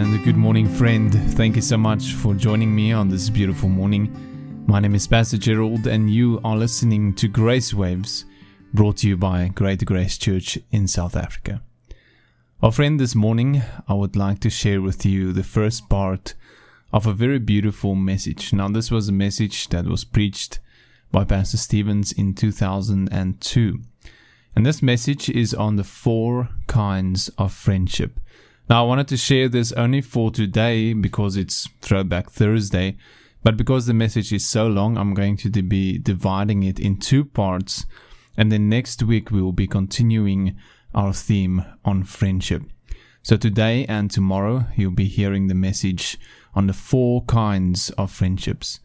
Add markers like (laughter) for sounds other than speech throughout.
and good morning, friend. Thank you so much for joining me on this beautiful morning. My name is Pastor Gerald, and you are listening to Grace Waves, brought to you by Greater Grace Church in South Africa. Our friend, this morning, I would like to share with you the first part of a very beautiful message. Now, this was a message that was preached by Pastor Stevens in 2002. And this message is on the four kinds of friendship. Now, I wanted to share this only for today because it's Throwback Thursday, but because the message is so long, I'm going to be dividing it in two parts. And then next week, we will be continuing our theme on friendship. So today and tomorrow, you'll be hearing the message on the four kinds of friendships.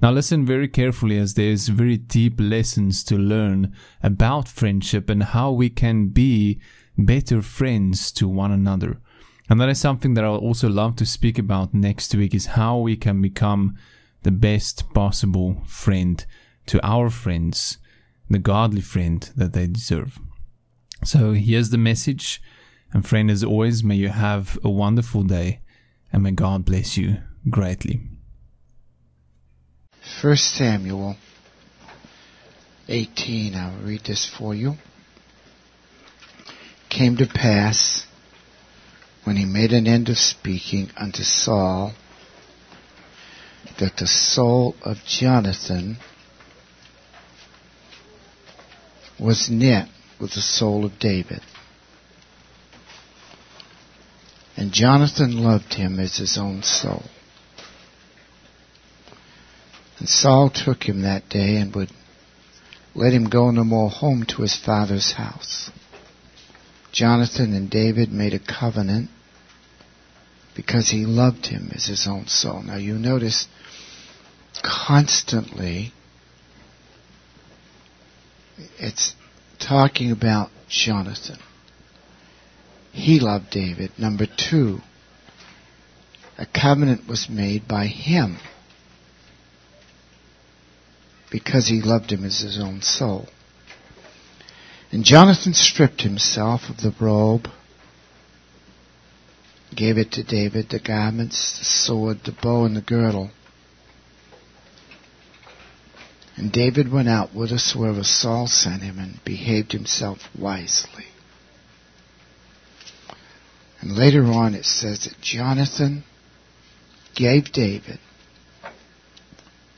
Now listen very carefully as there's very deep lessons to learn about friendship and how we can be better friends to one another. And that is something that I'll also love to speak about next week is how we can become the best possible friend to our friends, the godly friend that they deserve. So here's the message. And friend, as always, may you have a wonderful day and may God bless you greatly. 1 Samuel 18, I'll read this for you. Came to pass when he made an end of speaking unto Saul, that the soul of Jonathan was knit with the soul of David. And Jonathan loved him as his own soul. And Saul took him that day and would let him go no more home to his father's house. Jonathan and David made a covenant because he loved him as his own soul. Now you notice constantly it's talking about Jonathan. He loved David. Number two, a covenant was made by him because he loved him as his own soul. And Jonathan stripped himself of the robe, gave it to David, the garments, the sword, the bow, and the girdle. And David went out whithersoever Saul sent him and behaved himself wisely. And later on it says that Jonathan gave David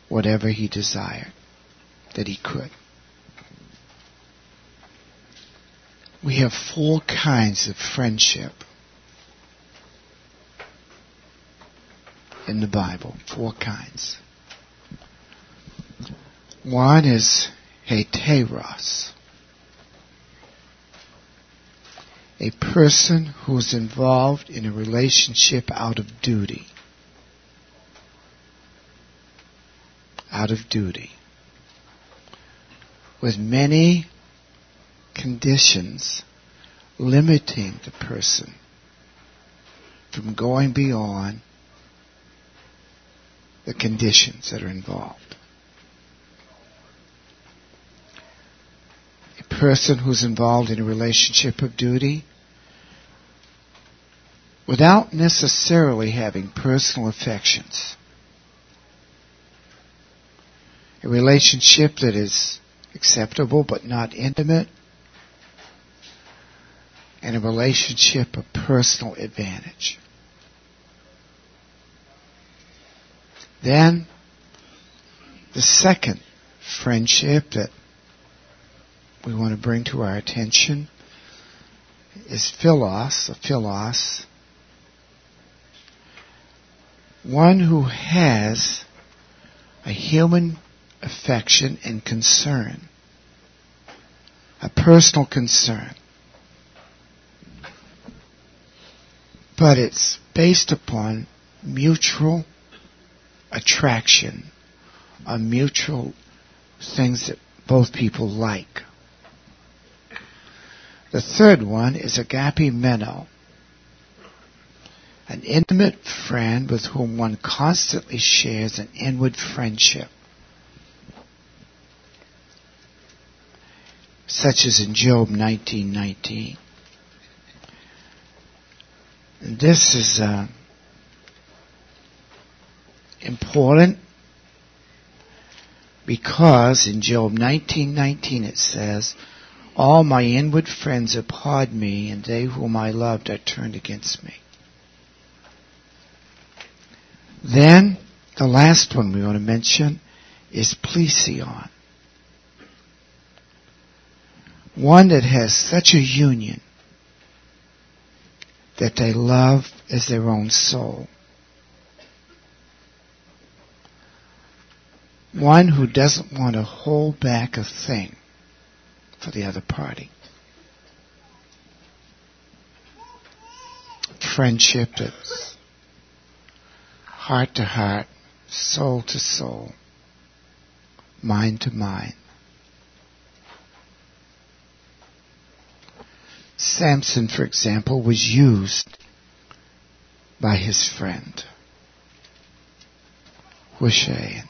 whatever he desired that he could. We have four kinds of friendship in the Bible. Four kinds. One is hetairos. A person who is involved in a relationship out of duty. Out of duty. With many conditions limiting the person from going beyond the conditions that are involved. A person who's involved in a relationship of duty without necessarily having personal affections. A relationship that is acceptable but not intimate and a relationship of personal advantage. Then, the second friendship that we want to bring to our attention is philos, a philos, one who has a human affection and concern, a personal concern. But it's based upon mutual attraction, on mutual things that both people like. The third one is agapemeno, an intimate friend with whom one constantly shares an inward friendship. Such as in Job 19:19. This is uh, important because in Job 19:19 it says, "All my inward friends applaud me, and they whom I loved are turned against me." Then the last one we want to mention is plesion. One that has such a union that they love as their own soul. One who doesn't want to hold back a thing for the other party. Friendship that's heart to heart, soul to soul, mind to mind. Samson, for example, was used by his friend, Hushai.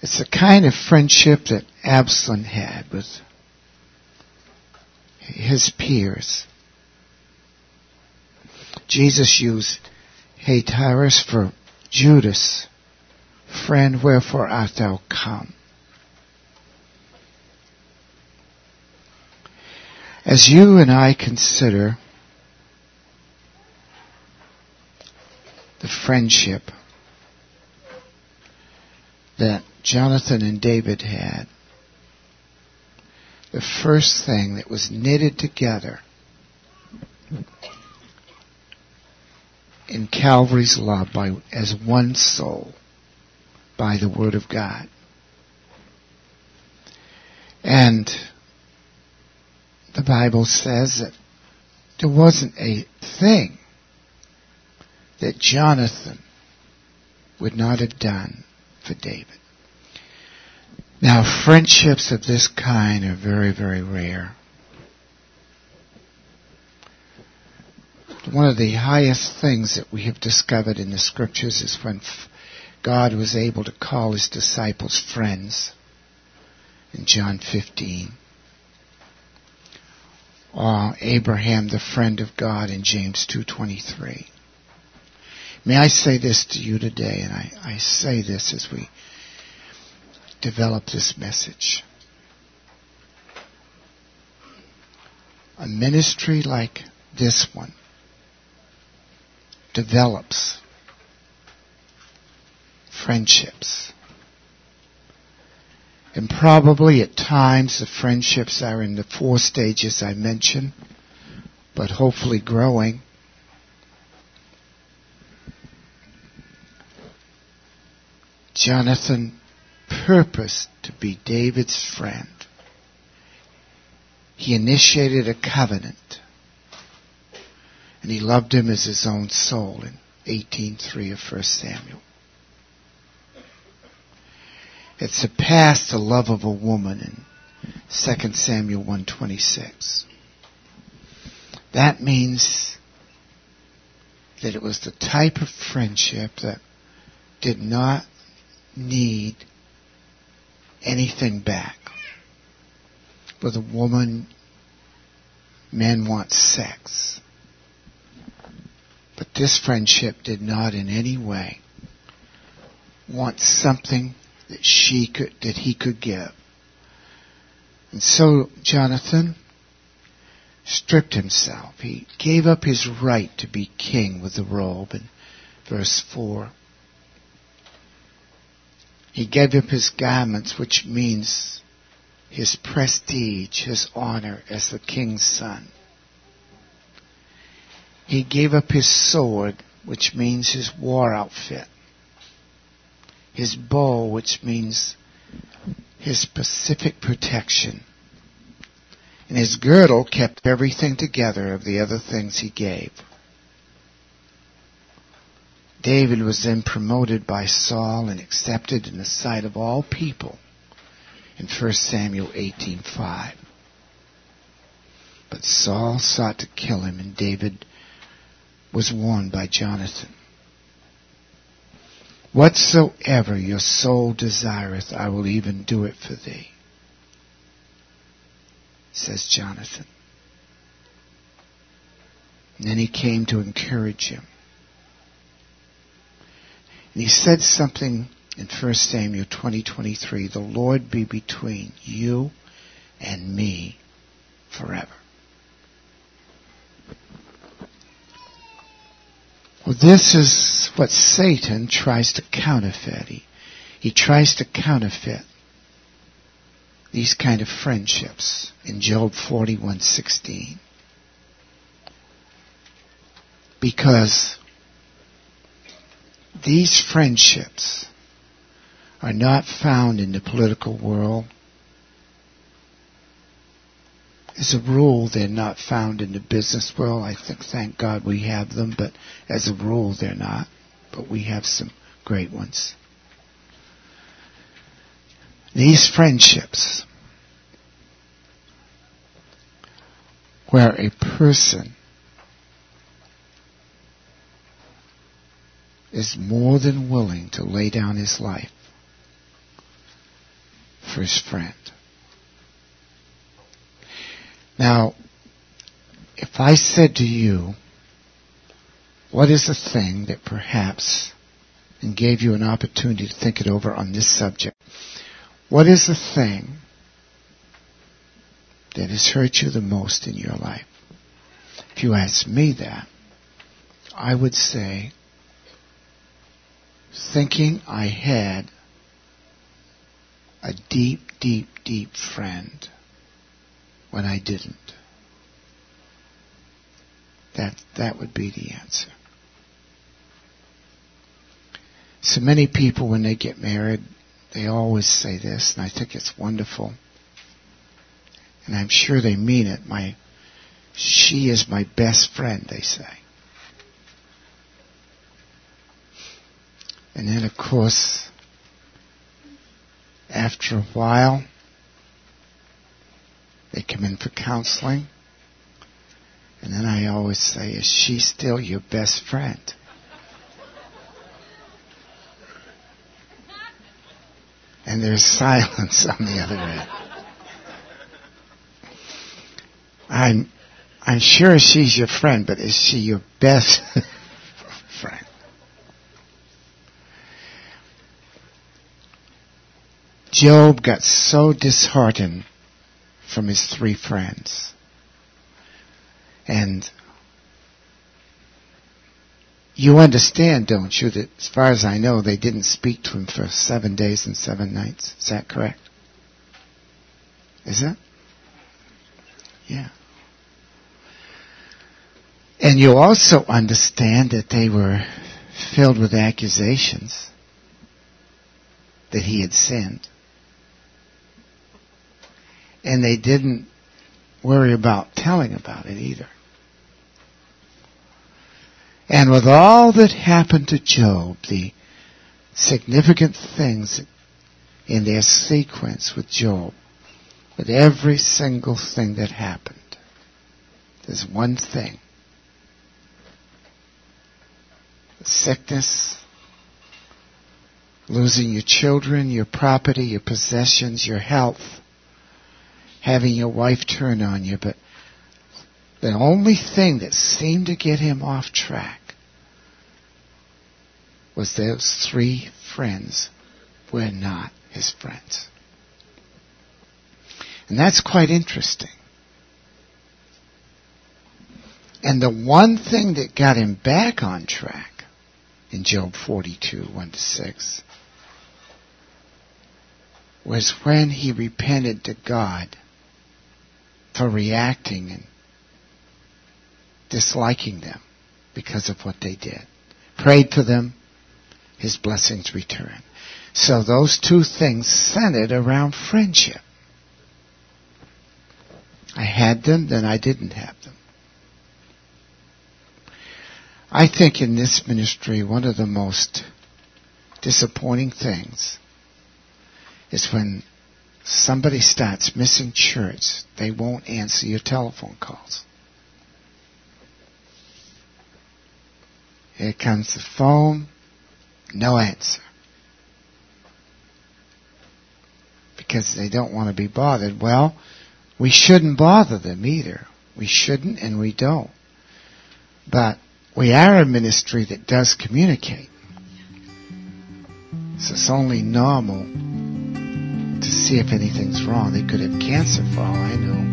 It's the kind of friendship that Absalom had with his peers. Jesus used hetairos for Judas, friend, wherefore art thou come? As you and I consider the friendship that Jonathan and David had, the first thing that was knitted together in Calvary's love by, as one soul by the Word of God. And the Bible says that there wasn't a thing that Jonathan would not have done for David. Now, friendships of this kind are very, very rare. One of the highest things that we have discovered in the scriptures is when God was able to call his disciples friends in John 15 uh, Abraham, the friend of God, in James 2.23. May I say this to you today, and I, I say this as we develop this message. A ministry like this one develops friendships and probably at times the friendships are in the four stages I mentioned, but hopefully growing. Jonathan purposed to be David's friend. He initiated a covenant. And he loved him as his own soul in 18.3 of 1 Samuel. It surpassed the love of a woman in 2 Samuel 126. That means that it was the type of friendship that did not need anything back. With a woman, men want sex. But this friendship did not in any way want something that she could, that he could give. And so Jonathan stripped himself. He gave up his right to be king with the robe in verse 4. He gave up his garments, which means his prestige, his honor as the king's son. He gave up his sword, which means his war outfit his bow, which means his specific protection. And his girdle kept everything together of the other things he gave. David was then promoted by Saul and accepted in the sight of all people in 1 Samuel 18:5. But Saul sought to kill him and David was warned by Jonathan. Whatsoever your soul desireth, I will even do it for thee, says Jonathan. And then he came to encourage him. And he said something in 1 Samuel 20:23, "The Lord be between you and me forever." Well, this is what Satan tries to counterfeit. He, he tries to counterfeit these kind of friendships in Job 41:16. Because these friendships are not found in the political world. As a rule, they're not found in the business world. I think, thank God we have them, but as a rule, they're not. But we have some great ones. These friendships, where a person is more than willing to lay down his life for his friend. Now, if I said to you, what is the thing that perhaps, and gave you an opportunity to think it over on this subject, what is the thing that has hurt you the most in your life? If you ask me that, I would say thinking I had a deep, deep, deep friend when I didn't. That, that would be the answer. So many people, when they get married, they always say this, and I think it's wonderful. And I'm sure they mean it. My, she is my best friend, they say. And then, of course, after a while, they come in for counseling. And then I always say, is she still your best friend? And there's (laughs) silence on the other end. I'm, I'm sure she's your friend, but is she your best (laughs) friend? Job got so disheartened from his three friends. And you understand, don't you, that as far as I know, they didn't speak to him for seven days and seven nights. Is that correct? Is it? Yeah. And you also understand that they were filled with accusations that he had sinned and they didn't worry about telling about it either. And with all that happened to Job, the significant things in their sequence with Job, with every single thing that happened, there's one thing. Sickness, losing your children, your property, your possessions, your health, having your wife turn on you, but the only thing that seemed to get him off track was those three friends were not his friends. And that's quite interesting. And the one thing that got him back on track in Job 42, 1 to 6, was when he repented to God for reacting and disliking them because of what they did. Prayed to them, his blessings return. So those two things centered around friendship. I had them, then I didn't have them. I think in this ministry, one of the most disappointing things is when somebody starts missing church, they won't answer your telephone calls. Here comes the phone, no answer. Because they don't want to be bothered. Well, we shouldn't bother them either. We shouldn't and we don't. But we are a ministry that does communicate. So it's only normal see if anything's wrong. They could have cancer for all I know.